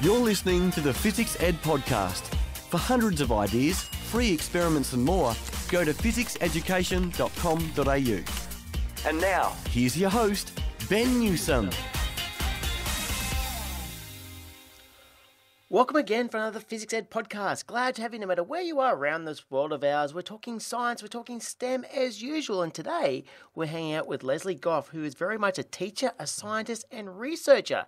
You're listening to the FizzicsEd Podcast. For hundreds of ideas, free experiments, and more, go to fizzicseducation.com.au. And now, here's your host, Ben Newsome. Welcome again for another FizzicsEd podcast. Glad to have you no matter where you are around this world of ours. We're talking science, we're talking STEM as usual, and today we're hanging out with Lesley Gough, who is very much a teacher, a scientist, and researcher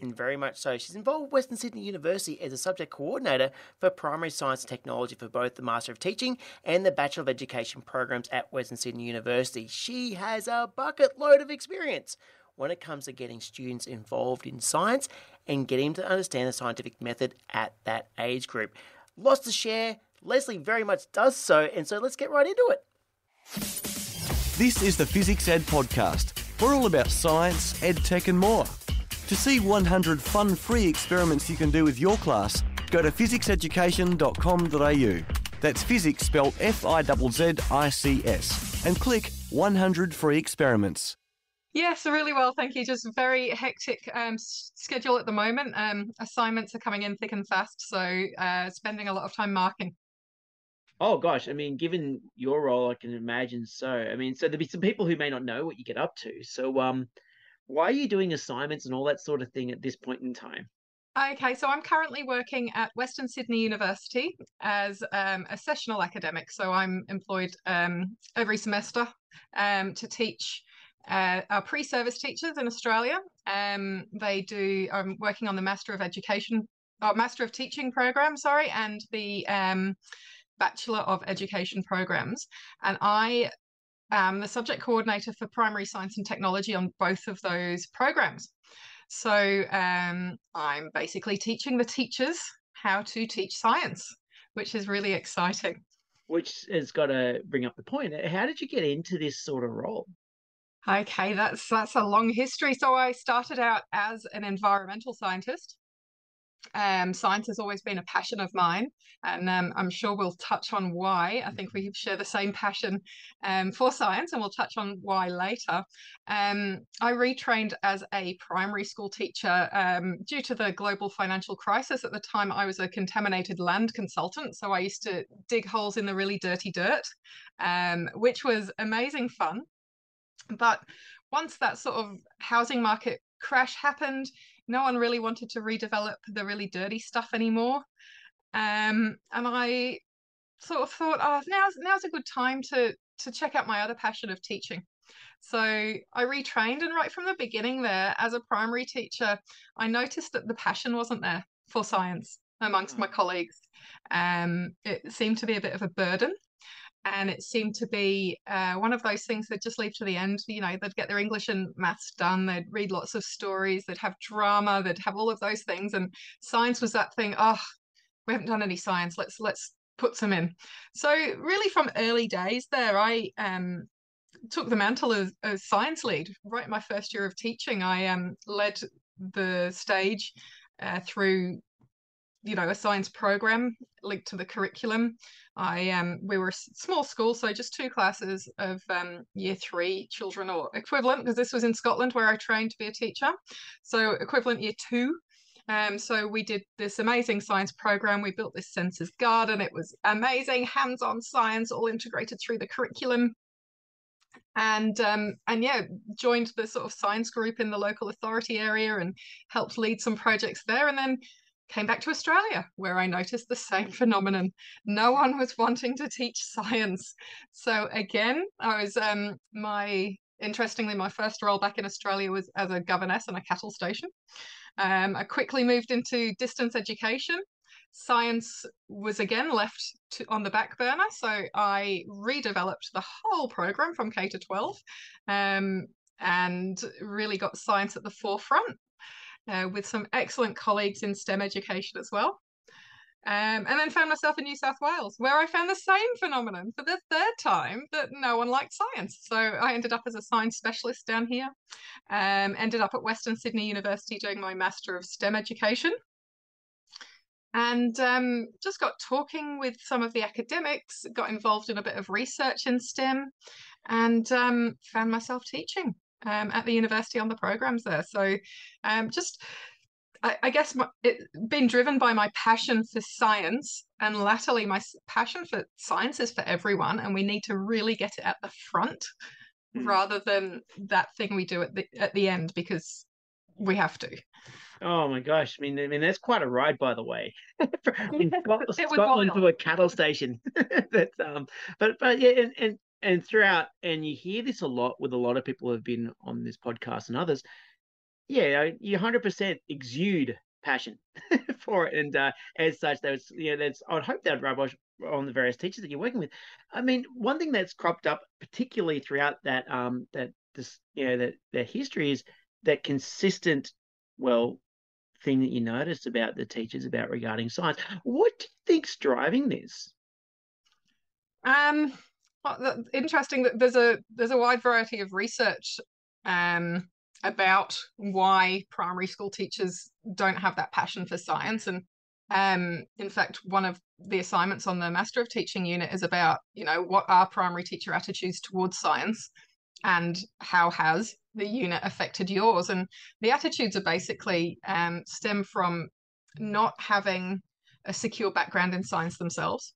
and very much so. She's involved Western Sydney University as a subject coordinator for primary science and technology for both the Master of Teaching and the Bachelor of Education programs at Western Sydney University. She has a bucket load of experience when it comes to getting students involved in science and getting them to understand the scientific method at that age group. Lots to share. Lesley very much does so, and so let's get right into it. This is the FizzicsEd Podcast. We're all about science, ed tech, and more. To see 100 fun free experiments you can do with your class, go to fizzicseducation.com.au. That's physics spelled F I Z Z I C S. And click 100 free experiments. Yes, really well, thank you. Just very hectic um, schedule at the moment. Um, assignments are coming in thick and fast, so uh, spending a lot of time marking. Oh gosh, I mean, given your role, I can imagine so. I mean, so there'll be some people who may not know what you get up to. So, um, why are you doing assignments and all that sort of thing at this point in time? Okay, so I'm currently working at Western Sydney University as um, a sessional academic. So I'm employed um, every semester um, to teach uh, our pre-service teachers in Australia. Um, they do. I'm working on the Master of Education, or Master of Teaching program, sorry, and the um, Bachelor of Education programs. And I um, the subject coordinator for primary science and technology on both of those programs. So um, I'm basically teaching the teachers how to teach science, which is really exciting. Which has got to bring up the point. How did you get into this sort of role? Okay, that's that's a long history. So I started out as an environmental scientist um, science has always been a passion of mine, and um, I'm sure we'll touch on why. I think we share the same passion um, for science, and we'll touch on why later. Um, I retrained as a primary school teacher um, due to the global financial crisis. At the time, I was a contaminated land consultant, so I used to dig holes in the really dirty dirt, um, which was amazing fun. But once that sort of housing market crash happened, no one really wanted to redevelop the really dirty stuff anymore. Um, and I sort of thought, oh, now's now's a good time to to check out my other passion of teaching. So I retrained, and right from the beginning, there as a primary teacher, I noticed that the passion wasn't there for science amongst my mm. colleagues. Um, it seemed to be a bit of a burden and it seemed to be uh, one of those things that just leave to the end. You know, they'd get their English and maths done, they'd read lots of stories, they'd have drama, they'd have all of those things, and science was that thing. Oh, we haven't done any science. Let's let's put some in. So really, from early days there, I um, took the mantle as, as science lead. Right, my first year of teaching, I um, led the stage uh, through you know a science program linked to the curriculum i um we were a small school so just two classes of um, year three children or equivalent because this was in scotland where i trained to be a teacher so equivalent year two um, so we did this amazing science program. We built this senses garden. It was amazing, hands-on science, all integrated through the curriculum. And um, and yeah, joined the sort of science group in the local authority area and helped lead some projects there. And then came back to Australia, where I noticed the same phenomenon. No one was wanting to teach science. So again, I was um, my interestingly, my first role back in Australia was as a governess on a cattle station. Um, I quickly moved into distance education. Science was again left to, on the back burner, so I redeveloped the whole program from K to 12 um, and really got science at the forefront uh, with some excellent colleagues in STEM education as well. Um, and then found myself in New South Wales, where I found the same phenomenon for the third time that no one liked science. So I ended up as a science specialist down here, um, ended up at Western Sydney University doing my Master of STEM Education, and um, just got talking with some of the academics, got involved in a bit of research in STEM, and um, found myself teaching um, at the university on the programs there. So um, just I, I guess my, it been driven by my passion for science, and latterly my passion for science is for everyone, and we need to really get it at the front mm. rather than that thing we do at the at the end because we have to. Oh my gosh! I mean, I mean that's quite a ride, by the way. in Scotland to a cattle station. that's um, but but yeah, and, and and throughout, and you hear this a lot with a lot of people who have been on this podcast and others yeah, you hundred percent exude passion for it, and uh, as such, that's you know, that's I'd hope that rub on the various teachers that you're working with. I mean, one thing that's cropped up particularly throughout that um that this you know that their history is that consistent well thing that you noticed about the teachers about regarding science. What do you think's driving this? Um, well, interesting that there's a there's a wide variety of research um about why primary school teachers don't have that passion for science. And um, in fact one of the assignments on the master of teaching unit is about you know what are primary teacher attitudes towards science and how has the unit affected yours? And the attitudes are basically um, stem from not having a secure background in science themselves.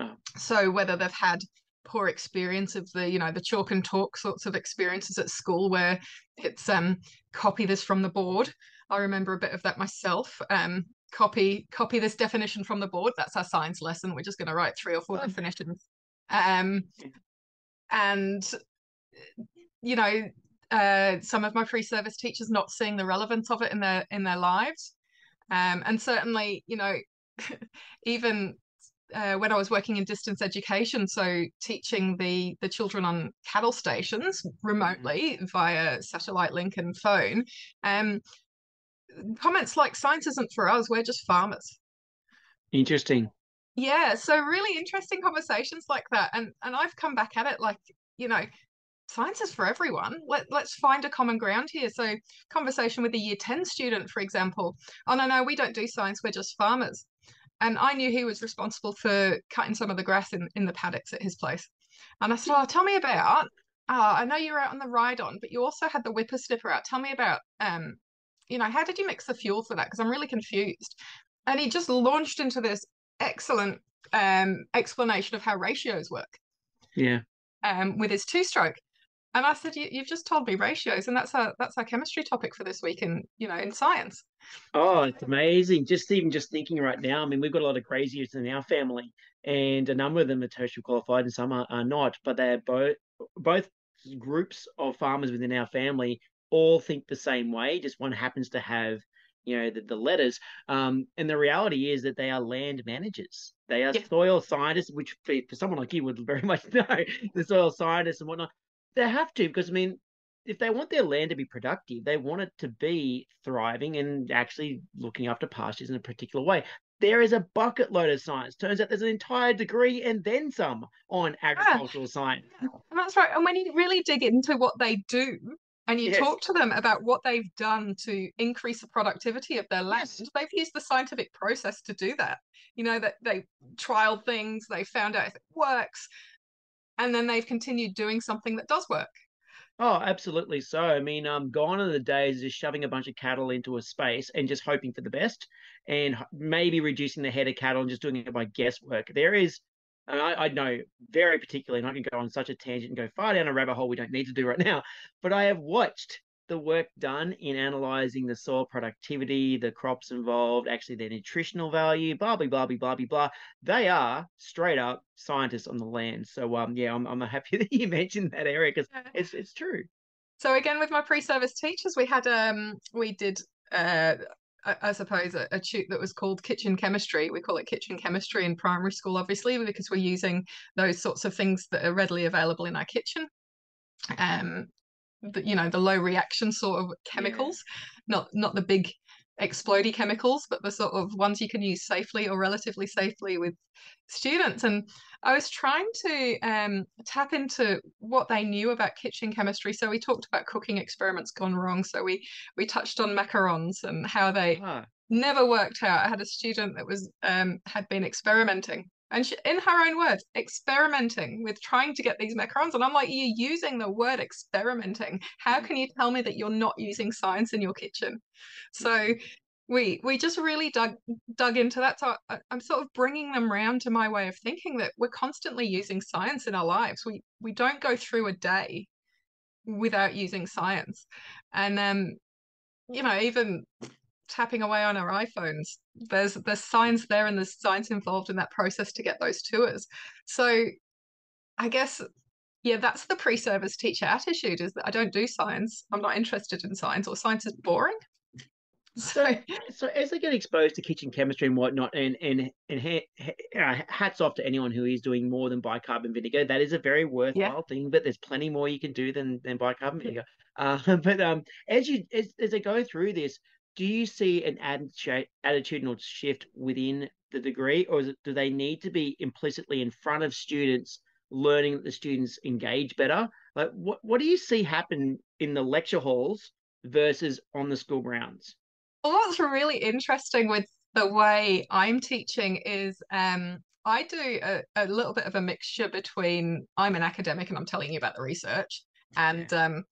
Oh. so whether they've had poor experience of the you know the chalk and talk sorts of experiences at school where it's um copy this from the board. I remember a bit of that myself um copy copy this definition from the board. That's our science lesson. We're just going to write three or four oh. definitions. Um and you know uh some of my pre-service teachers not seeing the relevance of it in their in their lives. Um and certainly you know even uh, when I was working in distance education, so teaching the the children on cattle stations remotely via satellite link and phone, um, comments like "science isn't for us; we're just farmers." Interesting. Yeah, so really interesting conversations like that, and and I've come back at it like you know science is for everyone. Let, let's find a common ground here. So, conversation with a year 10 student, for example. Oh, no, no, we don't do science, we're just farmers and I knew he was responsible for cutting some of the grass in, in the paddocks at his place. And I said, "Oh, tell me about. Uh, I know you were out on the ride on, but you also had the whipper snipper out. Tell me about. Um, you know, how did you mix the fuel for that? Because I'm really confused." And he just launched into this excellent um, explanation of how ratios work. Yeah. Um, with his two-stroke, and I said, you, have just told me ratios, and that's our that's our chemistry topic for this week in you know in science. Oh, it's amazing! Just even just thinking right now. I mean, we've got a lot of graziers in our family, and a number of them are tertiary qualified, and some are, are not. But they're both both groups of farmers within our family all think the same way. Just one happens to have you know the, the letters um, and the reality is that they are land managers they are yeah. soil scientists which for, for someone like you would very much know the soil scientists and whatnot they have to because I mean, if they want their land to be productive, they want it to be thriving and actually looking after pastures in a particular way. There is a bucket load of science. Turns out there's an entire degree and then some on ah. agricultural yeah. science. That's right. And when you really dig into what they do, and you yes. talk to them about what they've done to increase the productivity of their land yes. they've used the scientific process to do that you know that they trialed things they found out if it works and then they've continued doing something that does work. Oh, absolutely. So, I mean, um, gone are the days just shoving a bunch of cattle into a space and just hoping for the best, and maybe reducing the head of cattle and just doing it by guesswork. There is, and I, I know very particularly, and I can go on such a tangent and go far down a rabbit hole we don't need to do right now, but I have watched the work done in analyzing the soil productivity, the crops involved, actually their nutritional value, blah blah blah blah blah blah. They are straight up scientists on the land. So um yeah, I'm I'm happy that you mentioned that area because it's it's true. So again, with my pre-service teachers, we had um we did uh I, suppose a, a tute that was called kitchen chemistry. We call it kitchen chemistry in primary school, obviously, because we're using those sorts of things that are readily available in our kitchen. Um, the, you know the low reaction sort of chemicals yeah. not not the big explody chemicals but the sort of ones you can use safely or relatively safely with students and i was trying to um, tap into what they knew about kitchen chemistry so we talked about cooking experiments gone wrong so we we touched on macarons and how they uh-huh. never worked out i had a student that was um, had been experimenting and she, in her own words, experimenting with trying to get these macarons. And I'm like, you're using the word experimenting. How mm. can you tell me that you're not using science in your kitchen? So we we just really dug dug into that. So I, I'm sort of bringing them round to my way of thinking that we're constantly using science in our lives. We we don't go through a day without using science, and um, you know, even tapping away on our iPhones, there's there's science there and there's science involved in that process to get those tours. So I guess yeah, that's the pre-service teacher attitude is that I don't do science. I'm not interested in science or science is boring. So, so as they get exposed to kitchen chemistry and whatnot, and and and ha- ha- hats off to anyone who is doing more than bicarbon vinegar. That is a very worthwhile yeah. thing, but there's plenty more you can do than than bicarbon vinegar. Uh, but um, as you as, as they go through this, do you see an attitude, attitudinal shift within the degree, or it, do they need to be implicitly in front of students, learning that the students engage better? Like, what what do you see happen in the lecture halls versus on the school grounds? Well, what's really interesting with the way I'm teaching is um, I do a, a, little bit of a mixture between I'm an academic and I'm telling you about the research, and um,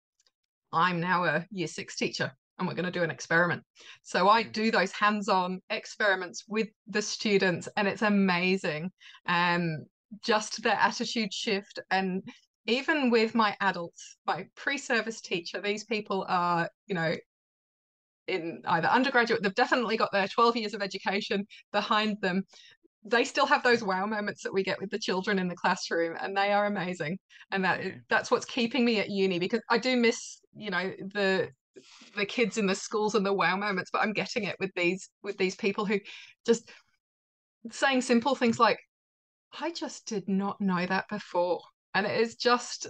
I'm now a year six teacher and we're going to do an experiment. So I mm. do those hands-on experiments with the students, and it's amazing. Um, just their attitude shift, and even with my adults, my pre-service teacher, these people are, you know, in either undergraduate, they've definitely got their 12 years of education behind them. They still have those wow moments that we get with the children in the classroom, and they are amazing. And that that's what's keeping me at uni because I do miss, you know, the the kids in the schools and the wow moments but i'm getting it with these with these people who just saying simple things like i just did not know that before and it is just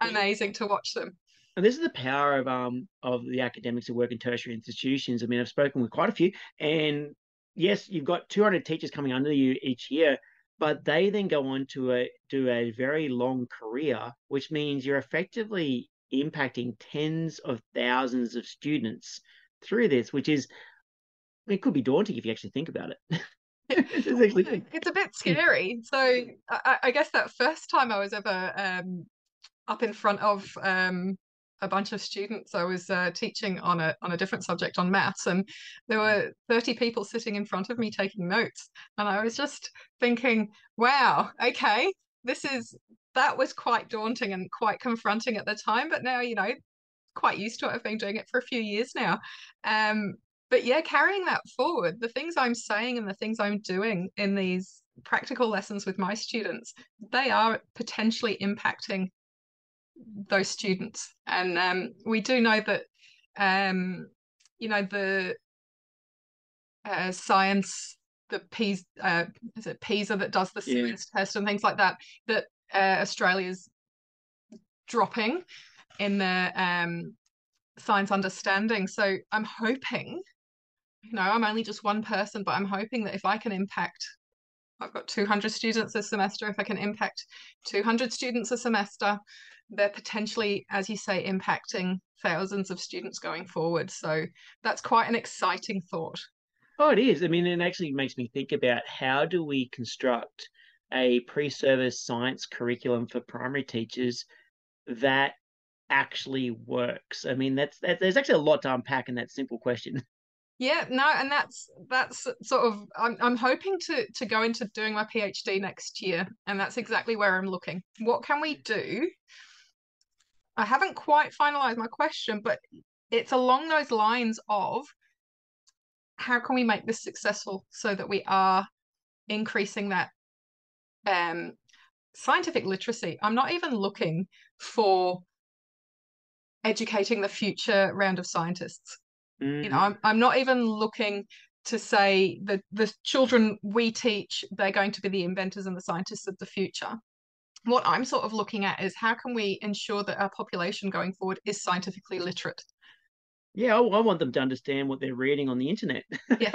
amazing to watch them. And this is the power of um of the academics who work in tertiary institutions. I mean i've spoken with quite a few and yes you've got 200 teachers coming under you each year but they then go on to a, do a very long career which means you're effectively impacting tens of thousands of students through this, which is it could be daunting if you actually think about it. it's, actually... it's, a bit scary. So I, I, guess that first time I was ever um, up in front of um, a bunch of students, I was uh, teaching on a on a different subject on maths, and there were thirty people sitting in front of me taking notes, and I was just thinking, "Wow, okay, this is that was quite daunting and quite confronting at the time. But now, you know, quite used to it. I've been doing it for a few years now. Um, but yeah, carrying that forward, the things I'm saying and the things I'm doing in these practical lessons with my students, they are potentially impacting those students. And um, we do know that, um, you know, the uh, science, the PISA, uh, is it PISA that does the science yeah. test and things like that, that uh, Australia's dropping in their um, science understanding. So I'm hoping, you know, I'm only just one person, but I'm hoping that if I can impact, I've got 200 students this semester, if I can impact 200 students a semester, they're potentially, as you say, impacting thousands of students going forward. So that's quite an exciting thought. Oh, it is. I mean, it actually makes me think about how do we construct a pre-service science curriculum for primary teachers that actually works? I mean, that's that, there's actually a lot to unpack in that simple question. Yeah, no, and that's that's sort of I'm I'm hoping to to go into doing my PhD next year, and that's exactly where I'm looking. What can we do? I haven't quite finalized my question, but it's along those lines of how can we make this successful so that we are increasing that um, scientific literacy. I'm not even looking for educating the future round of scientists. Mm-hmm. You know, mm-hmm. I'm, I'm not even looking to say that the children we teach, they're going to be the inventors and the scientists of the future. What I'm sort of looking at is how can we ensure that our population going forward is scientifically literate? Yeah, I, I want them to understand what they're reading on the internet. Yeah.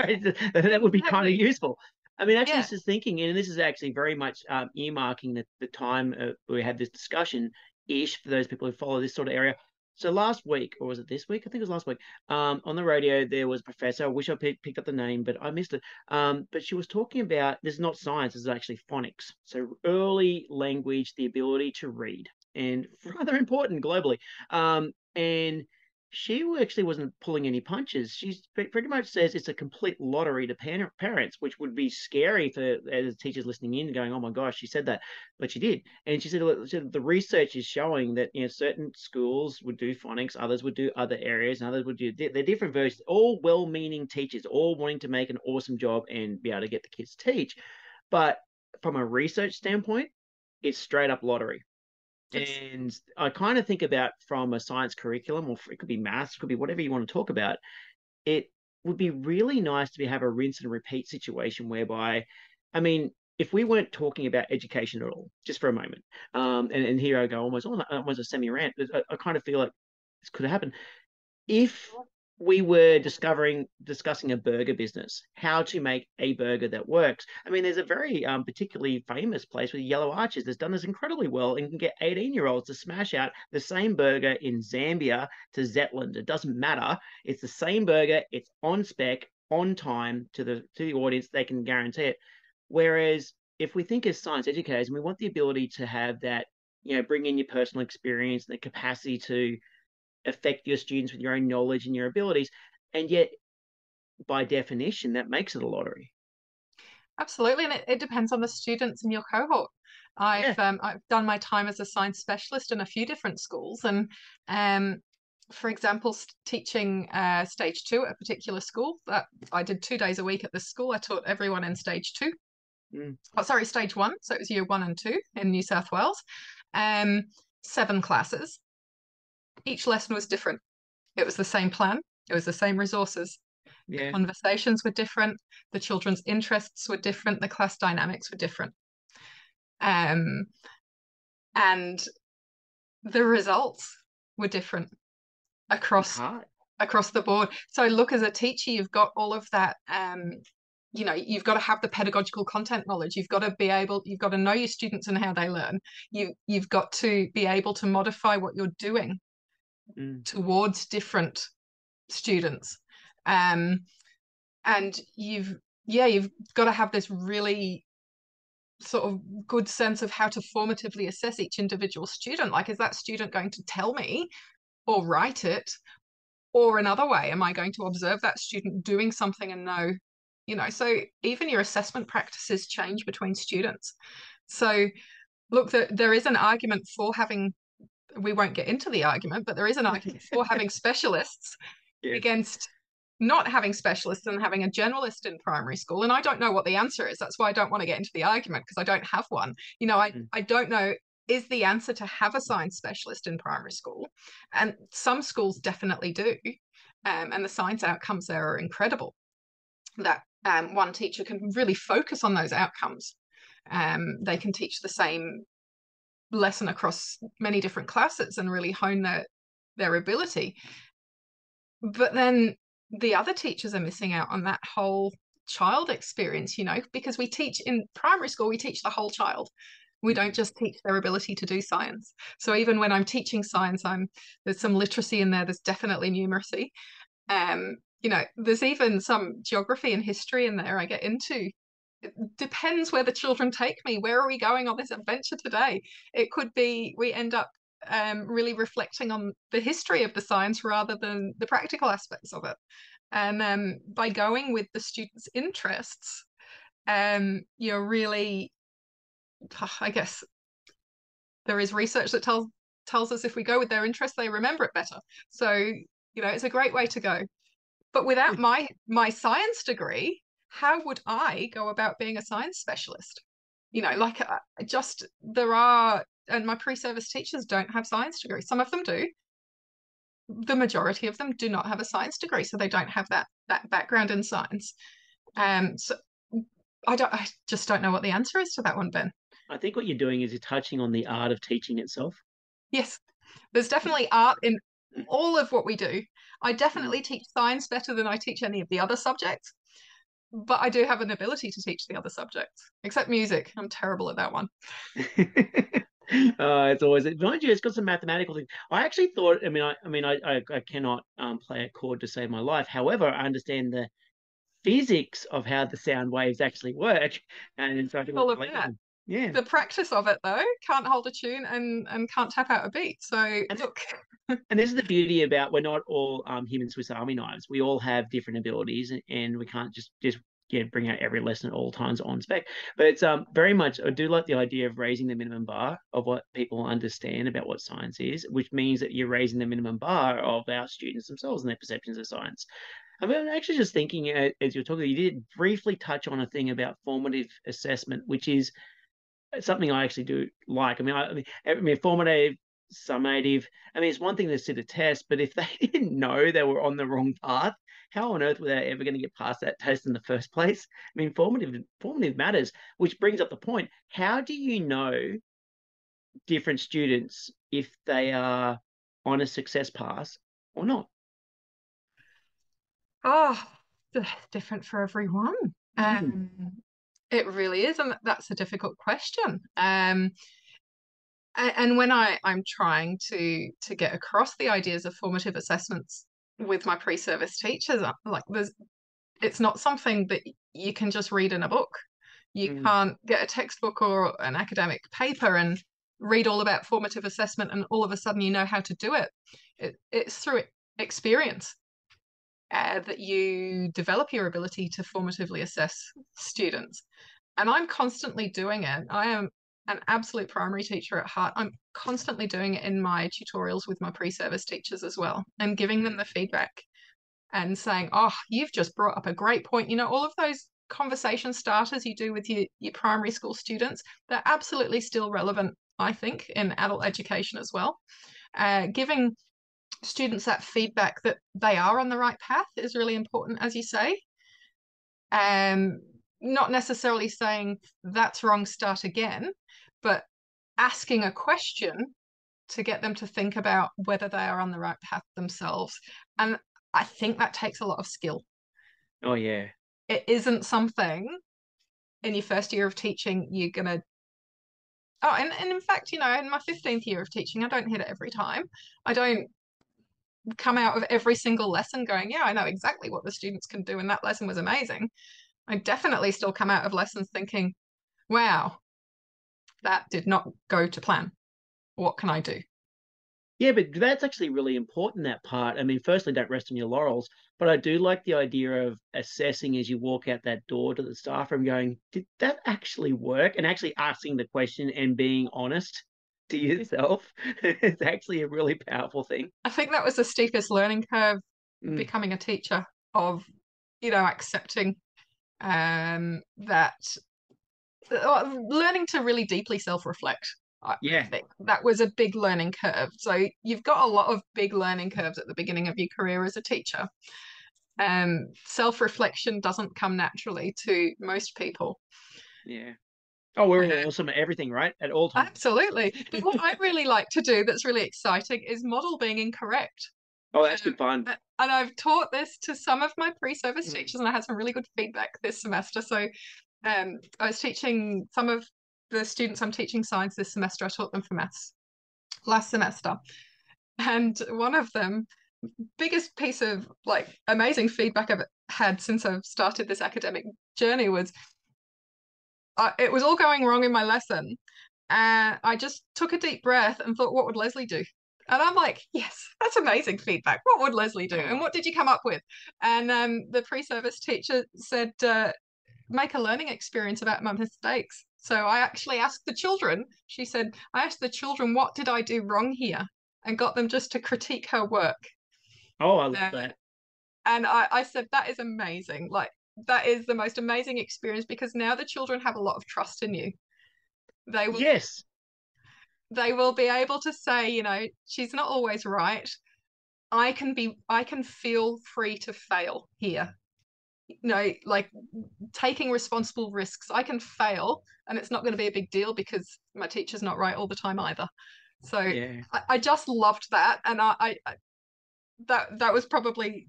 that would be kind of useful. I mean, actually, yeah. this is thinking, and this is actually very much um, earmarking the, the time uh, we had this discussion ish for those people who follow this sort of area. So last week, or was it this week? I think it was last week. Um, on the radio, there was a professor. I wish I p- picked up the name, but I missed it. Um, but she was talking about this is not science; this is actually phonics. So early language, the ability to read, and rather important globally. Um, and she actually wasn't pulling any punches. She pretty much says it's a complete lottery to parents, which would be scary for as teachers listening in, going, "Oh my gosh, she said that," but she did. And she said, she said the research is showing that you know certain schools would do phonics, others would do other areas, and others would do they're different versions. All well-meaning teachers, all wanting to make an awesome job and be able to get the kids to teach, but from a research standpoint, it's straight up lottery. And I kind of think about from a science curriculum, or it could be maths, it could be whatever you want to talk about. It would be really nice to be have a rinse and repeat situation whereby, I mean, if we weren't talking about education at all, just for a moment, um, and, and here I go almost almost a semi rant, I, I kind of feel like this could happen. If we were discovering discussing a burger business, how to make a burger that works. I mean, there's a very um, particularly famous place with Yellow Arches that's done this incredibly well and can get 18 year olds to smash out the same burger in Zambia to Zetland. It doesn't matter. It's the same burger. It's on spec, on time to the to the audience. They can guarantee it. Whereas if we think as science educators, and we want the ability to have that, you know, bring in your personal experience and the capacity to affect your students with your own knowledge and your abilities. And yet, by definition, that makes it a lottery. Absolutely, and it, it depends on the students in your cohort. I've yeah. um, I've done my time as a science specialist in a few different schools, and um, for example, teaching uh, stage two at a particular school. That I did two days a week at this school. I taught everyone in stage two. Mm. Oh, sorry, stage one. So it was year one and two in New South Wales. Um, seven classes, each lesson was different. It was the same plan, it was the same resources. Yeah. The conversations were different, the children's interests were different, the class dynamics were different. Um, and the results were different across across the board. So look as a teacher, you've got all of that um, you know you've got to have the pedagogical content knowledge you've got to be able you've got to know your students and how they learn you you've got to be able to modify what you're doing mm. towards different students. Um, and you've yeah you've got to have this really sort of good sense of how to formatively assess each individual student. Like is that student going to tell me or write it or another way? Am i going to observe that student doing something and know you know? So even your assessment practices change between students. So look there, there is an argument for having we won't get into the argument, but there is an argument for having specialists yes. against not having specialists and having a generalist in primary school. And I don't know what the answer is. That's why I don't want to get into the argument because I don't have one. You know, I, mm. I don't know is the answer to have a science specialist in primary school. And some schools definitely do. Um, and the science outcomes there are incredible. That um, one teacher can really focus on those outcomes. Um, they can teach the same lesson across many different classes and really hone their their ability. But then the other teachers are missing out on that whole child experience you know because we teach in primary school we teach the whole child. We don't just teach their ability to do science. So even when i'm teaching science i'm there's some literacy in there there's definitely numeracy. Um you know there's even some geography and history in there i get into depends where the children take me. Where are we going on this adventure today? It could be we end up um, really reflecting on the history of the science rather than the practical aspects of it. And um, by going with the students' interests, um, you're really, I guess, there is research that tells tells us if we go with their interests, they remember it better. So you know, it's a great way to go. But without my my science degree, how would I go about being a science specialist? You know, like uh, just there are, and my pre service teachers don't have science degrees. Some of them do. The majority of them do not have a science degree, so they don't have that that background in science. Um, so I don't, I just don't know what the answer is to that one, Ben. I think what you're doing is you're touching on the art of teaching itself. Yes, there's definitely art in all of what we do. I definitely teach science better than I teach any of the other subjects but I do have an ability to teach the other subjects, except music. I'm terrible at that one. uh, it's always mind you, it's got some mathematical things. I actually thought. I mean, I, I mean, I, I, I cannot um, play a chord to save my life. However, I understand the physics of how the sound waves actually work, and so in fact, all of that. Yeah. The practice of it though can't hold a tune and and can't tap out a beat. So and look, and this is the beauty about we're not all um, human Swiss Army knives. We all have different abilities, and and we can't just just yeah, bring out every lesson at all times on spec. But it's um very much I do like the idea of raising the minimum bar of what people understand about what science is, which means that you're raising the minimum bar of our students themselves and their perceptions of science. I mean, I'm actually just thinking as you're talking, you did briefly touch on a thing about formative assessment, which is something I actually do like. I mean, I, I mean, formative, summative. I mean, it's one thing to sit a test, but if they didn't know they were on the wrong path, how on earth were they ever going to get past that test in the first place? I mean, formative formative matters, which brings up the point: how do you know different students if they are on a success path or not? Oh, different for everyone. Mm. Um, it really is, and that's a difficult question. Um, and when I, I'm trying to to get across the ideas of formative assessments with my pre-service teachers like there's it's not something that you can just read in a book. You mm. can't get a textbook or an academic paper and read all about formative assessment and all of a sudden you know how to do it, it it's through experience uh, that you develop your ability to formatively assess students. And i'm constantly doing it. I am an absolute primary teacher at heart, I'm constantly doing it in my tutorials with my pre-service teachers as well and giving them the feedback and saying, oh, you've just brought up a great point. You know, all of those conversation starters you do with your, your primary school students, they're absolutely still relevant, I think, in adult education as well. Uh, giving students that feedback that they are on the right path is really important, as you say. Um, not necessarily saying that's wrong, start again, but asking a question to get them to think about whether they are on the right path themselves. And I think that takes a lot of skill. Oh, yeah. It isn't something in your first year of teaching you're going to. Oh, and, and in fact, you know, in my 15th year of teaching, I don't hit it every time. I don't come out of every single lesson going, yeah, I know exactly what the students can do, and that lesson was amazing. I definitely still come out of lessons thinking, wow, that did not go to plan. What can I do? Yeah, but that's actually really important, that part. I mean, firstly, don't rest on your laurels, but I do like the idea of assessing as you walk out that door to the staff room going, did that actually work? And actually asking the question and being honest to yourself is actually a really powerful thing. I think that was the steepest learning curve mm. becoming a teacher of, you know, accepting um, that uh, learning to really deeply self-reflect yeah that was a big learning curve so you've got a lot of big learning curves at the beginning of your career as a teacher um self-reflection doesn't come naturally to most people yeah Oh, we're uh, awesome at everything, right? At all times. Absolutely. But what I really like to do that's really exciting is model being incorrect. Oh, that's good fun. And I've taught this to some of my pre-service mm. teachers, and I had some really good feedback this semester. So um, I was teaching some of the students I'm teaching science this semester. I taught them for maths last semester, and one of them, biggest piece of like amazing feedback I've had since I've started this academic journey was, uh, it was all going wrong in my lesson, and I just took a deep breath and thought, what would Lesley do? And I'm like, yes, that's amazing feedback. What would Lesley do? And what did you come up with? And um, the pre-service teacher said, uh, make a learning experience about my mistakes. So I actually asked the children, she said, I asked the children, what did I do wrong here? And got them just to critique her work. Oh, I love uh, that. And I, I said, that is amazing. Like, that is the most amazing experience because now the children have a lot of trust in you. They will, yes. They will be able to say, you know, she's not always right. I can be, I can feel free to fail here you know like taking responsible risks i can fail and it's not going to be a big deal because my teacher's not right all the time either so yeah. I, I, just loved that and I, I, I that that was probably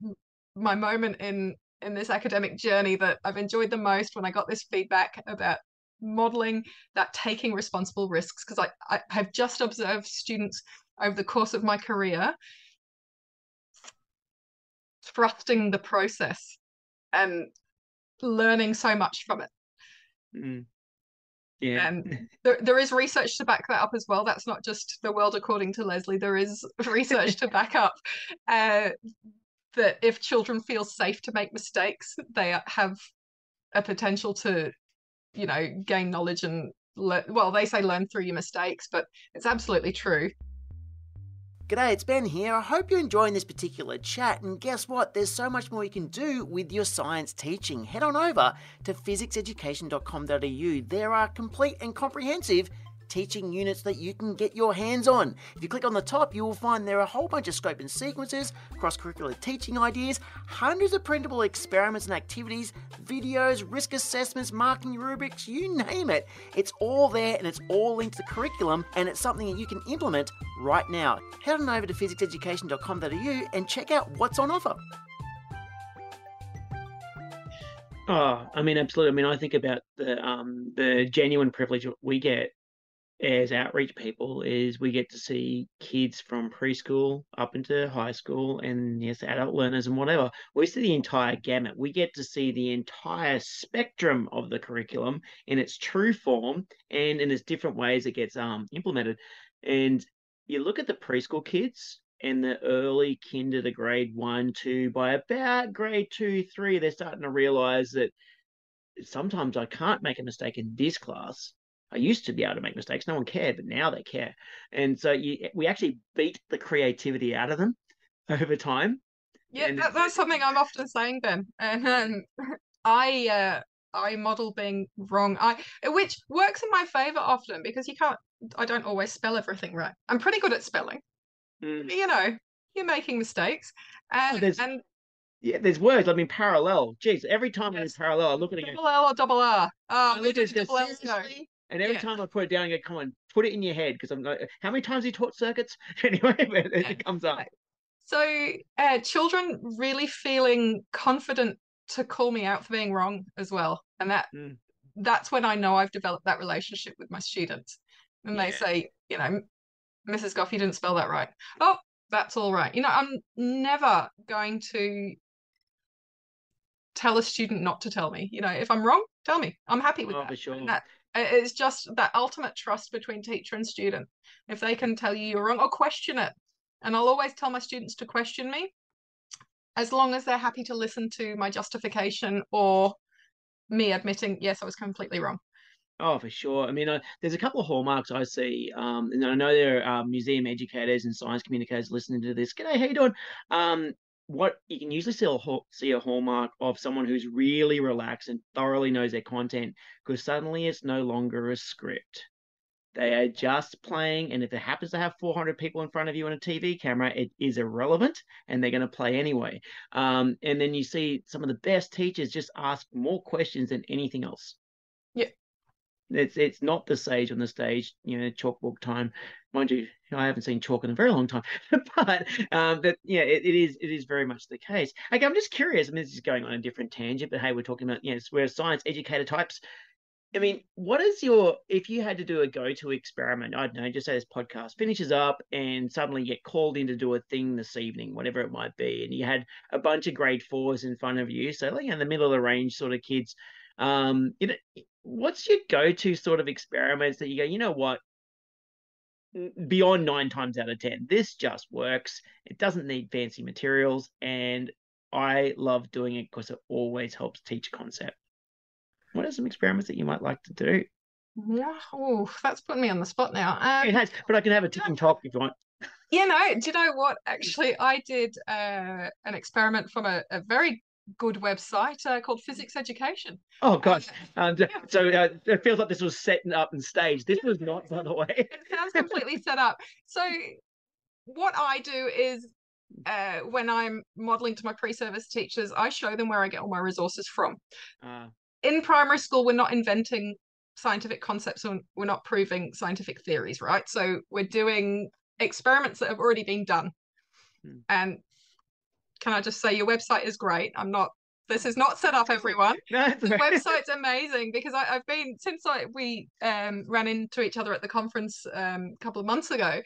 my moment in in this academic journey that i've enjoyed the most when i got this feedback about modeling that taking responsible risks because I, I have just observed students over the course of my career trusting the process and learning so much from it. Mm. Yeah. And there, there is research to back that up as well. That's not just the world according to Lesley. There is research to back up uh, that if children feel safe to make mistakes, they have a potential to, you know, gain knowledge and le- well, they say learn through your mistakes, but it's absolutely true. G'day, it's Ben here. I hope you're enjoying this particular chat. And guess what? There's so much more you can do with your science teaching. Head on over to fizzicseducation.com.au. There are complete and comprehensive teaching units that you can get your hands on. If you click on the top, you will find there are a whole bunch of scope and sequences, cross curricular teaching ideas, hundreds of printable experiments and activities, videos, risk assessments, marking rubrics, you name it. It's all there and it's all linked to the curriculum and it's something that you can implement right now. Head on over to fizzicseducation.com.au and check out what's on offer. Oh, I mean, absolutely. I mean, I think about the um the genuine privilege we get as outreach people is we get to see kids from preschool up into high school and yes, adult learners and whatever. We see the entire gamut. We get to see the entire spectrum of the curriculum in its true form and in its different ways it gets um implemented. And you look at the preschool kids and the early kinder to grade one, two, by about grade two, three, they're starting to realize that sometimes I can't make a mistake in this class I used to be able to make mistakes. No one cared, but now they care. And so you, we actually beat the creativity out of them over time. Yeah, that, that's something I'm often saying, Ben. And um, I uh, I model being wrong. I which works in my favor often because you can't. I don't always spell everything right. I'm pretty good at spelling. Mm. you know, you're making mistakes, and oh, and yeah, there's words. I mean, parallel. Jeez, every time yes. I'm parallel, I look at it. Double L or double R. Oh, we did double L. And every yeah. time I put it down, I go, come on, put it in your head. Because I'm like, how many times you taught circuits? anyway, it comes up. So, uh, children really feeling confident to call me out for being wrong as well. And that mm. that's when I know I've developed that relationship with my students. And yeah. they say, you know, Mrs. Gough, you didn't spell that right. Oh, that's all right. You know, I'm never going to tell a student not to tell me. You know, if I'm wrong, tell me. I'm happy with oh, that. For sure. that. It's just that ultimate trust between teacher and student. If they can tell you you're wrong or question it, and I'll always tell my students to question me, as long as they're happy to listen to my justification or me admitting, yes, I was completely wrong. Oh, for sure. I mean, there's a couple of hallmarks I see, um, and I know there are um, museum educators and science communicators listening to this. G'day, how you doing? Um, what you can usually see a, see a hallmark of someone who's really relaxed and thoroughly knows their content because suddenly it's no longer a script. They are just playing, and if it happens to have 400 people in front of you on a TV camera, it is irrelevant, and they're going to play anyway. Um, and then you see some of the best teachers just ask more questions than anything else. Yeah, it's it's not the sage on the stage, you know, chalkboard time. Mind you, I haven't seen chalk in a very long time, but um, but yeah, it, it is it is very much the case. Okay, I'm just curious. I mean, this is going on a different tangent, but hey, we're talking about you know, we're science educator types. I mean, what is your if you had to do a go-to experiment? I don't know, just say this podcast finishes up and suddenly get called in to do a thing this evening, whatever it might be, and you had a bunch of grade fours in front of you, so like in the middle of the range sort of kids. Um, you know, what's your go-to sort of experiments that you go, you know what? Beyond nine times out of ten, this just works. It doesn't need fancy materials, and I love doing it because it always helps teach a concept. What are some experiments that you might like to do? Yeah, oh, that's putting me on the spot now. Um, it has, but I can have a ticking talk if you want. You know, do you know what? Actually, I did uh, an experiment from a, a very good website uh, called Fizzics Education. Oh gosh! And yeah. so uh, it feels like this was set up and staged. This was not, by the way. it sounds completely set up. So what I do is uh, when I'm modeling to my pre-service teachers, I show them where I get all my resources from. Uh. In primary school, we're not inventing scientific concepts and we're not proving scientific theories, right? So we're doing experiments that have already been done. Hmm. And can I just say your website is great? I'm not. This is not set up, everyone. No, the website's amazing because I, have been since I, we um, ran into each other at the conference um, a couple of months ago.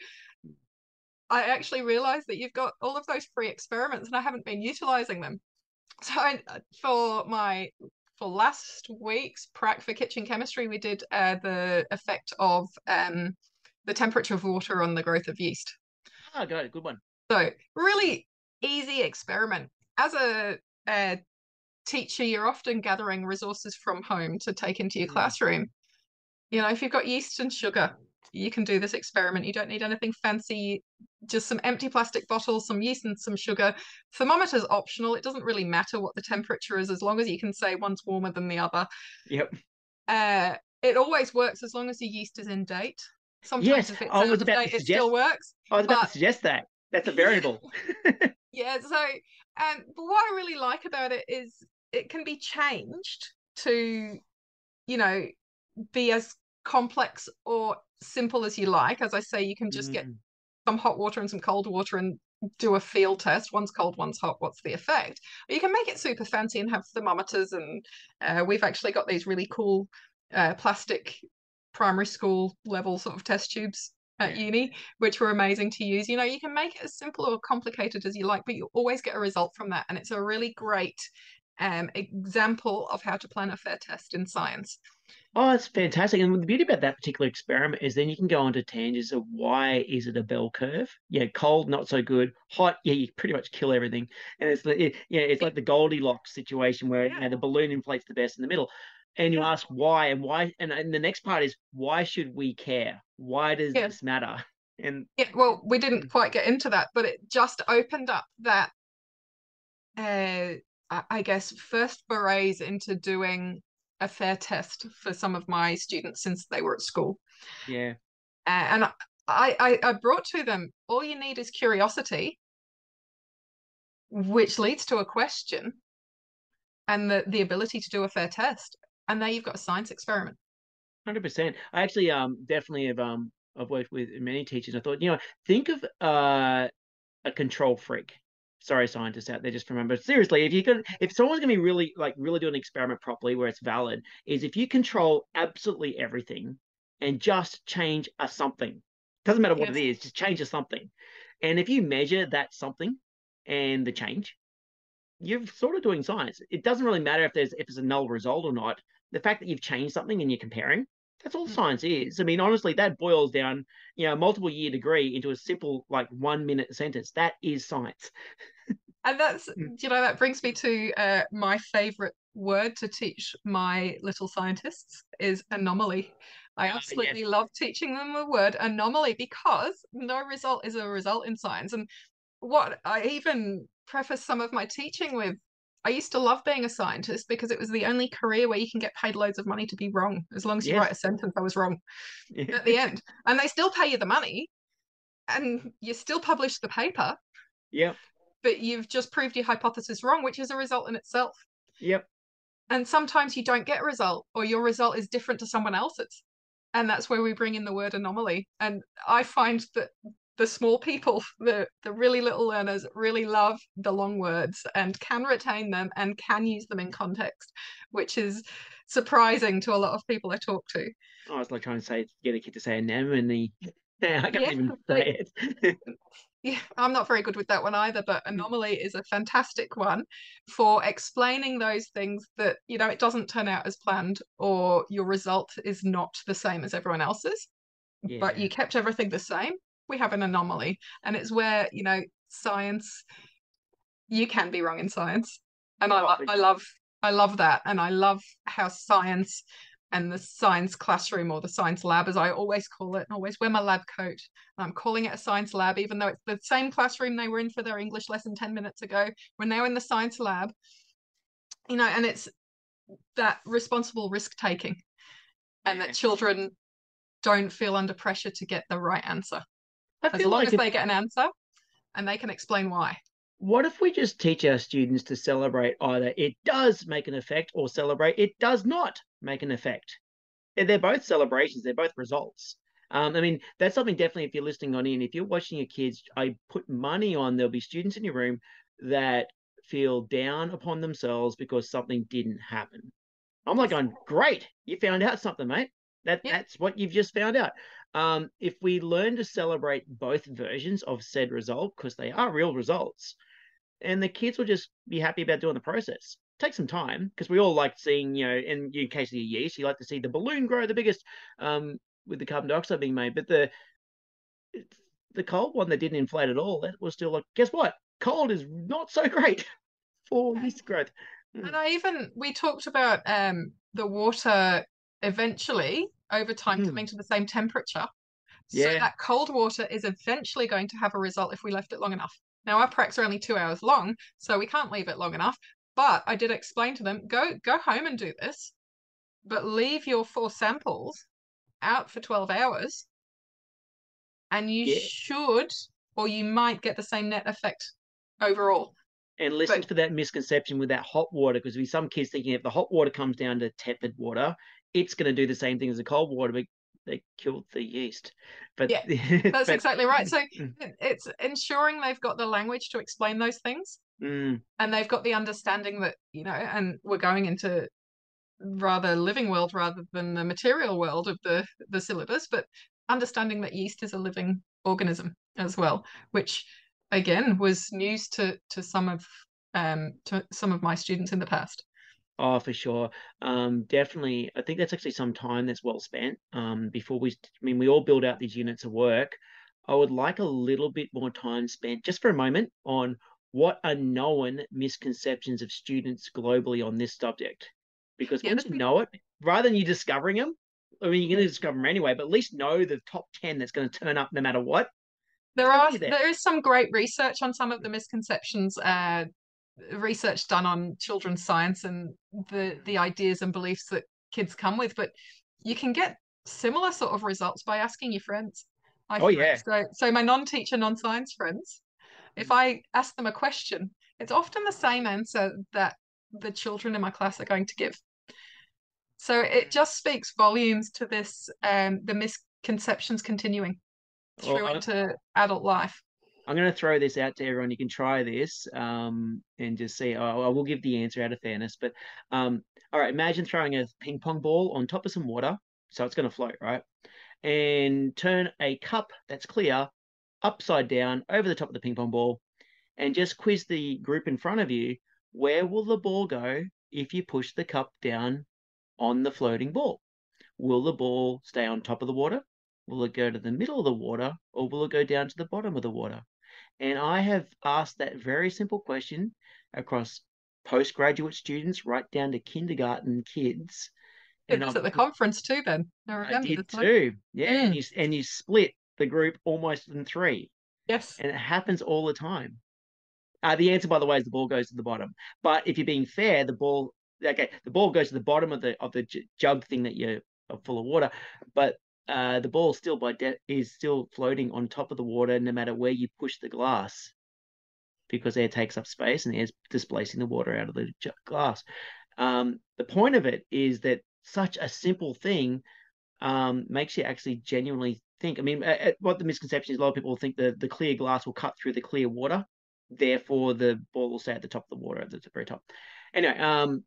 I actually realized that you've got all of those free experiments and I haven't been utilizing them. So I, for my for last week's prac for kitchen chemistry, we did uh, the effect of um, the temperature of water on the growth of yeast. Oh, good, good one. So really easy experiment. As a, a teacher, you're often gathering resources from home to take into your Mm. classroom. You know, if you've got yeast and sugar, you can do this experiment. You don't need anything fancy, just some empty plastic bottles, some yeast and some sugar. Thermometer's optional. It doesn't really matter what the temperature is as long as you can say one's warmer than the other. Yep. Uh, it always works as long as the yeast is in date. Sometimes Yes, if it's I was about to date, it still works. I was about But- to suggest that. That's a variable. Yeah, so um but what I really like about it is it can be changed to, you know, be as complex or simple as you like. As I say, you can just get Mm. some hot water and some cold water and do a field test. One's cold, one's hot. What's the effect? Or you can make it super fancy and have thermometers. And uh, we've actually got these really cool uh, plastic primary school level sort of test tubes at Yeah. uni, which were amazing to use. You know, you can make it as simple or complicated as you like, but you always get a result from that. And it's a really great um, example of how to plan a fair test in science. Oh, it's fantastic. And the beauty about that particular experiment is then you can go on to tangents of why is it a bell curve? Yeah, cold, not so good. Hot, yeah, you pretty much kill everything. And it's the it, yeah, it's like the Goldilocks situation where you know, Yeah. the balloon inflates the best in the middle. And you ask why and why and, and the next part is why should we care? Why does Yeah. this matter? And Yeah, well, we Mm. didn't quite get into that, but it just opened up that, uh, I guess, first forays into doing a fair test for some of my students since they were at school. yeah, Uh, and I, I, I brought to them all you need is curiosity, which leads to a question and the, the ability to do a fair test. And there you've got a science experiment. Hundred percent. I actually um definitely have um I've worked with many teachers. I thought, you know, think of uh a control freak. Sorry, scientists out there, just remember seriously, if you can if someone's gonna be really like really do an experiment properly where it's valid, is if you control absolutely everything and just change a something. Doesn't matter what it Yes. is, just change a something. And if you measure that something and the change, you're sort of doing science. It doesn't really matter if there's if it's a null result or not. The fact that you've changed something and you're comparing, that's all Mm. science is. I mean, honestly, that boils down, you know, multiple year degree into a simple like one minute sentence. That is science. And that's, Mm. you know, that brings me to uh, my favorite word to teach my little scientists is anomaly. I yes. absolutely love teaching them the word anomaly because no result is a result in science. And what I even preface some of my teaching with, I used to love being a scientist because it was the only career where you can get paid loads of money to be wrong. As long as you write a sentence, I was wrong Yeah. at the end. And they still pay you the money and you still publish the paper Yep. but you've just proved your hypothesis wrong, which is a result in itself. Yep. And sometimes you don't get a result, or your result is different to someone else's. And that's where we bring in the word anomaly. And I find that the small people, the, the really little learners, really love the long words and can retain them and can use them in context, which is surprising to a lot of people I talk to. Oh, I was like trying to say get a kid to say anemone. Yeah, I can't Yeah, even say it. Yeah, I'm not very good with that one either, but hmm. anomaly is a fantastic one for explaining those things that, you know, it doesn't turn out as planned or your result is not the same as everyone else's, but you kept everything the same. We have an anomaly. And it's where, you know, science, you can be wrong in science. And I, I love, I love that. And I love how science and the science classroom or the science lab, as I always call it, and always wear my lab coat. I'm calling it a science lab, even though it's the same classroom they were in for their English lesson 10 minutes ago. We're now in the science lab, you know, and it's that responsible risk taking and that children don't feel under pressure to get the right answer. I As feel long like as if- they get an answer and they can explain why. What if we just teach our students to celebrate either it does make an effect or celebrate it does not make an effect? They're both celebrations, they're both results. Um, I mean, that's something definitely if you're listening on in, if you're watching your kids, I put money on there'll be students in your room that feel down upon themselves because something didn't happen. I'm like going, great, you found out something, mate. That Yeah. that's what you've just found out. Um, if we learn to celebrate both versions of said result, because they are real results, and the kids will just be happy about doing the process. take some time because we all like seeing, you know, in, in case of the yeast, you like to see the balloon grow the biggest um, with the carbon dioxide being made. But the the cold one that didn't inflate at all, that was still like, guess what? Cold is not so great for yeast growth. And I even we talked about um, the water eventually over time Mm. coming to the same temperature. So that cold water is eventually going to have a result if we left it long enough. Now our pracs are only two hours long, so we can't leave it long enough. But I did explain to them, go go home and do this, but leave your four samples out for 12 hours and you Yeah. should or you might get the same net effect overall. And listen But- for that misconception with that hot water, because with some kids thinking if the hot water comes down to tepid water, it's going to do the same thing as the cold water, but they killed the yeast. But Yeah, That's but- exactly right. So Mm. it's ensuring they've got the language to explain those things Mm, and they've got the understanding that, you know, and we're going into rather living world rather than the material world of the the syllabus, but understanding that yeast is a living organism as well, which again was news to to some of um to some of my students in the past. Oh, for sure. Um, definitely. I think that's actually some time that's well spent. Um, before we, I mean, we all build out these units of work. I would like a little bit more time spent just for a moment on what are known misconceptions of students globally on this subject. Because Yeah, once you know it, rather than you discovering them, I mean, you're going to discover them anyway, but at least know the top 10 that's going to turn up no matter what. There are that. there is some great research on some of the misconceptions, uh, research done on children's science and the the mm. ideas and beliefs that kids come with, but you can get similar sort of results by asking your friends. I Oh, yeah. So so my non-teacher, non-science friends, if mm. I ask them a question, it's often the same answer that the children in my class are going to give. So it mm. just speaks volumes to this um the misconceptions continuing through I- into adult life. I'm going to throw this out to everyone. You can try this um, and just see. I, I will give the answer out of fairness. But um, all right, imagine throwing a ping pong ball on top of some water. So it's going to float, right? And turn a cup that's clear upside down over the top of the ping pong ball and just quiz the group in front of you. Where will the ball go if you push the cup down on the floating ball? Will the ball stay on top of the water? Will it go to the middle of the water or will it go down to the bottom of the water? And I have asked that very simple question across postgraduate students right down to kindergarten kids. This I've- at the conference too, then. I I did too. Yeah, and you and you split the group almost in three, Yes. and it happens all the time. Uh, the answer, by the way, is the ball goes to the bottom. But if you're being fair, the ball okay, the ball goes to the bottom of the of the jug thing that you're full of water, but uh, the ball still by de- is still floating on top of the water no matter where you push the glass, because air takes up space and air's displacing the water out of the glass. Um, the point of it is that such a simple thing um, makes you actually genuinely think. I mean, what the misconception is, a lot of people think the the clear glass will cut through the clear water, therefore the ball will stay at the top of the water at the very top. Anyway, um,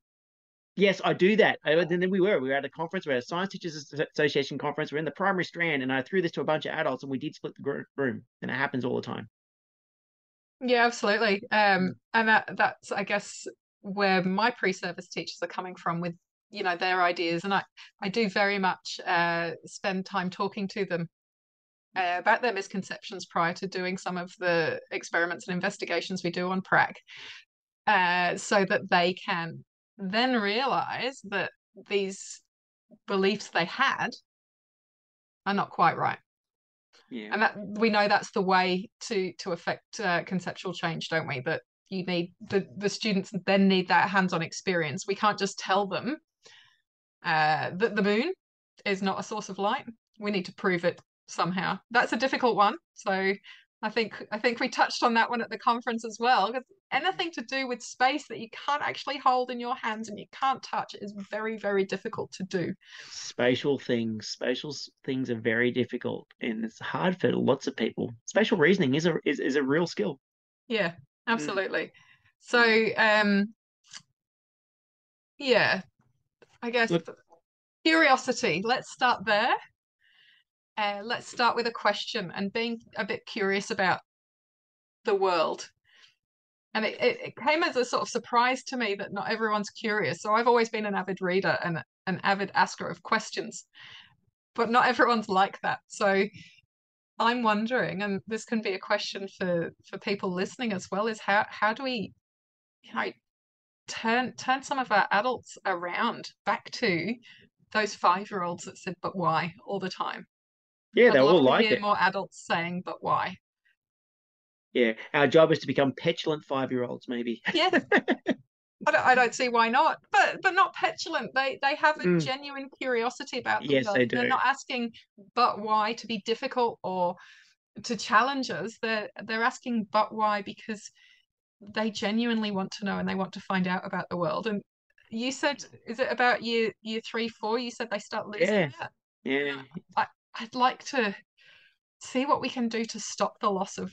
yes, I do that. And then we were we were at a conference, we were at a Science Teachers Association conference. We're in the primary strand, and I threw this to a bunch of adults, and we did split the room, and it happens all the time. Yeah, absolutely. Um, and that that's I guess where my pre-service teachers are coming from with you know their ideas, and I I do very much uh, spend time talking to them uh, about their misconceptions prior to doing some of the experiments and investigations we do on prac, uh, so that they can then realize that these beliefs they had are not quite right. Yeah. and that we know that's the way to to affect uh, conceptual change don't we? That you need the the students then need that hands-on experience. We can't just tell them uh that the moon is not a source of light. We need to prove it somehow. That's a difficult one. So i think i think we touched on that one at the conference as well. Because anything to do with space that you can't actually hold in your hands and you can't touch is very very difficult to do Spatial things, spatial things are very difficult, and it's hard for lots of people. Spatial reasoning is a is, is a real skill. Yeah, absolutely. So, um, yeah, I guess Look- curiosity. Let's start there. Uh, let's start with a question and being a bit curious about the world. And it, it, it came as a sort of surprise to me that not everyone's curious. So I've always been an avid reader and an avid asker of questions, but not everyone's like that. So I'm wondering, and this can be a question for for people listening as well, is how how do we, you know, turn turn some of our adults around back to those five year olds that said "but why" all the time. Yeah, I'd they all like hear it. more adults saying "but why." Yeah, our job is to become petulant five year olds, maybe. Yeah, I don't, I don't see why not, but but not petulant. They they have a Mm. genuine curiosity about the Yes, they They're not asking "but why" to be difficult or to challenge us. They're they're asking "but why" because they genuinely want to know and they want to find out about the world. And you said, is it about year year three, four? You said they start losing Yeah. that. Yeah, I'd like to see what we can do to stop the loss of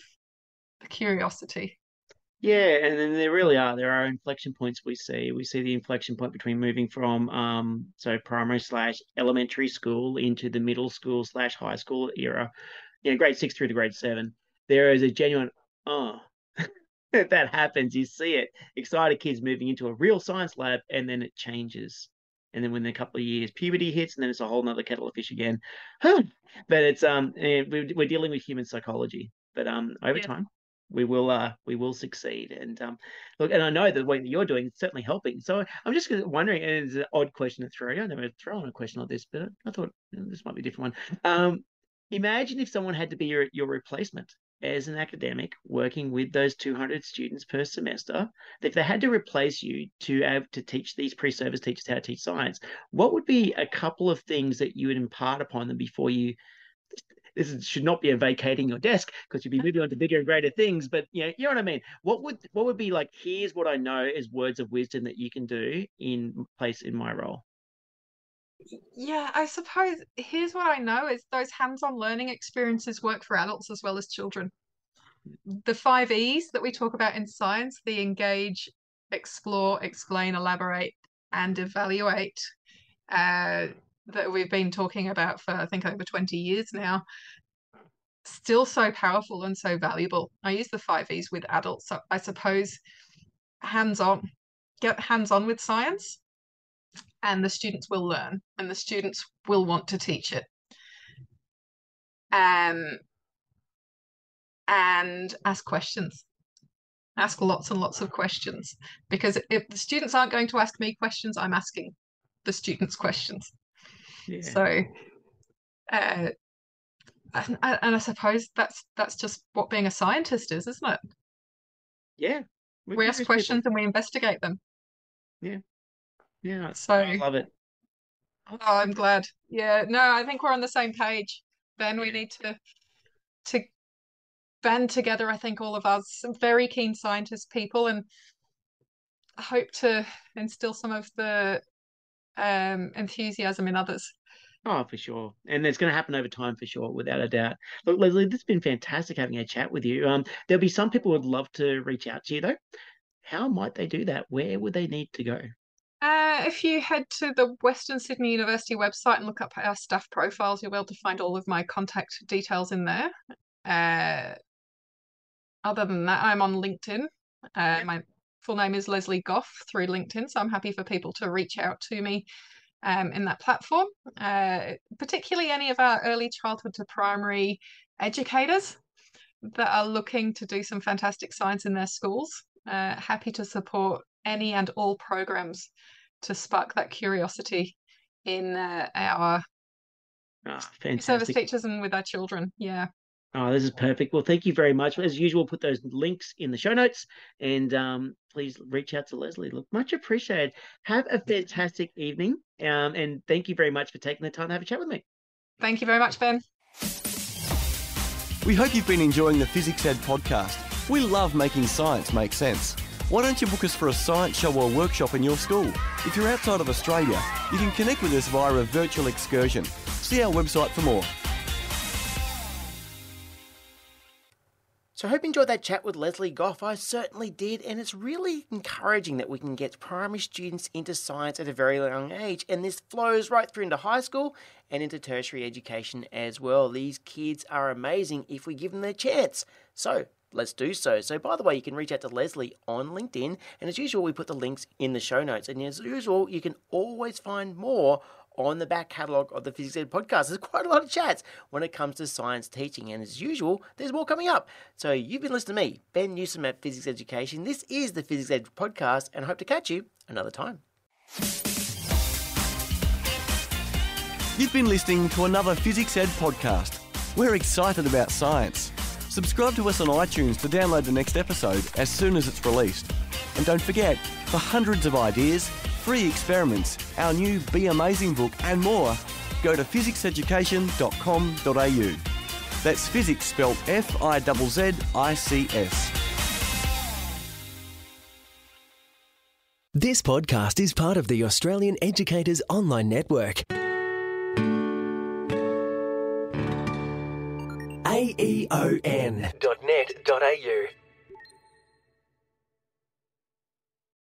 the curiosity. yeah, and then there really are. There are inflection points we see. We see the inflection point between moving from um so primary slash elementary school into the middle school slash high school era, you know, grade six through to grade seven. There is a genuine oh that happens. You see it. Excited kids moving into a real science lab, and then it changes. And then within a couple of years, puberty hits, and then it's a whole nother kettle of fish again. but it's um, we're, we're dealing with human psychology. But um, over Yeah. time, we will uh, we will succeed. And um, look, and I know the way that you're doing is certainly helping. So I'm just wondering, and it's an odd question to throw. I never throw on a question like this, but I thought this might be a different one. Um, imagine if someone had to be your your replacement as an academic working with those 200 students per semester, if they had to replace you to have to teach these pre-service teachers how to teach science, what would be a couple of things that you would impart upon them before you? This should not be a vacating your desk because you'd be moving on to bigger and greater things. But you know, you know what I mean. What would what would be like? Here's what I know as words of wisdom that you can do in place in my role. Yeah, I suppose here's what I know is those hands-on learning experiences work for adults as well as children. The five E's that we talk about in science, the engage, explore, explain, elaborate, and evaluate, uh, that we've been talking about for I think over 20 years now, still so powerful and so valuable. I use the five E's with adults. So I suppose hands-on, get hands-on with science and the students will learn and the students will want to teach it. Um, and ask questions. Ask lots and lots of questions because if the students aren't going to ask me questions, I'm asking the students questions. Yeah. So, uh, and, and I suppose that's that's just what being a scientist is, isn't it? yeah. We ask curious people. questions and we investigate them. Yeah. Yeah, so, I love it. Oh, I'm glad. Yeah, no, I think we're on the same page. Ben, we need to to band together, I think all of us, some very keen scientist people and hope to instill some of the um enthusiasm in others. Oh, for sure. And it's going to happen over time for sure, without a doubt. Look, Lesley, this has been fantastic having a chat with you. Um, there'll be some people who would love to reach out to you, though. How might they do that? Where would they need to go? Uh, if you head to the Western Sydney University website and look up our staff profiles, you'll be able to find all of my contact details in there. Uh, other than that, I'm on LinkedIn. Uh, my full name is Lesley Gough through LinkedIn, so I'm happy for people to reach out to me um, in that platform, uh, particularly any of our early childhood to primary educators that are looking to do some fantastic science in their schools. Uh, happy to support any and all programs to spark that curiosity in uh, our Ah, service teachers and with our children. Yeah. Oh, this is perfect. Well, thank you very much. As usual, put those links in the show notes and um, please reach out to Lesley. Look, much appreciated. Have a fantastic evening. Um, and thank you very much for taking the time to have a chat with me. Thank you very much, Ben. We hope you've been enjoying the FizzicsEd podcast. We love making science make sense. Why don't you book us for a science show or workshop in your school? If you're outside of Australia, you can connect with us via a virtual excursion. See our website for more. So I hope you enjoyed that chat with Lesley Gough. I certainly did, and it's really encouraging that we can get primary students into science at a very young age, and this flows right through into high school and into tertiary education as well. These kids are amazing if we give them their chance. So let's do so. So, by the way, you can reach out to Lesley on LinkedIn, and as usual, we put the links in the show notes. And as usual, you can always find more on the back catalogue of the FizzicsEd podcast. There's quite a lot of chats when it comes to science teaching, and as usual, there's more coming up. So you've been listening to me, Ben Newsome at Fizzics Education. This is the FizzicsEd podcast, and I hope to catch you another time. You've been listening to another FizzicsEd podcast. We're excited about science. Subscribe to us on iTunes to download the next episode as soon as it's released. And don't forget, for hundreds of ideas, free experiments, our new Be Amazing book, and more, go to fizzicseducation.com.au. That's Fizzics spelled F I Z Z I C S. This podcast is part of the Australian Educators Online Network. aeon.net.au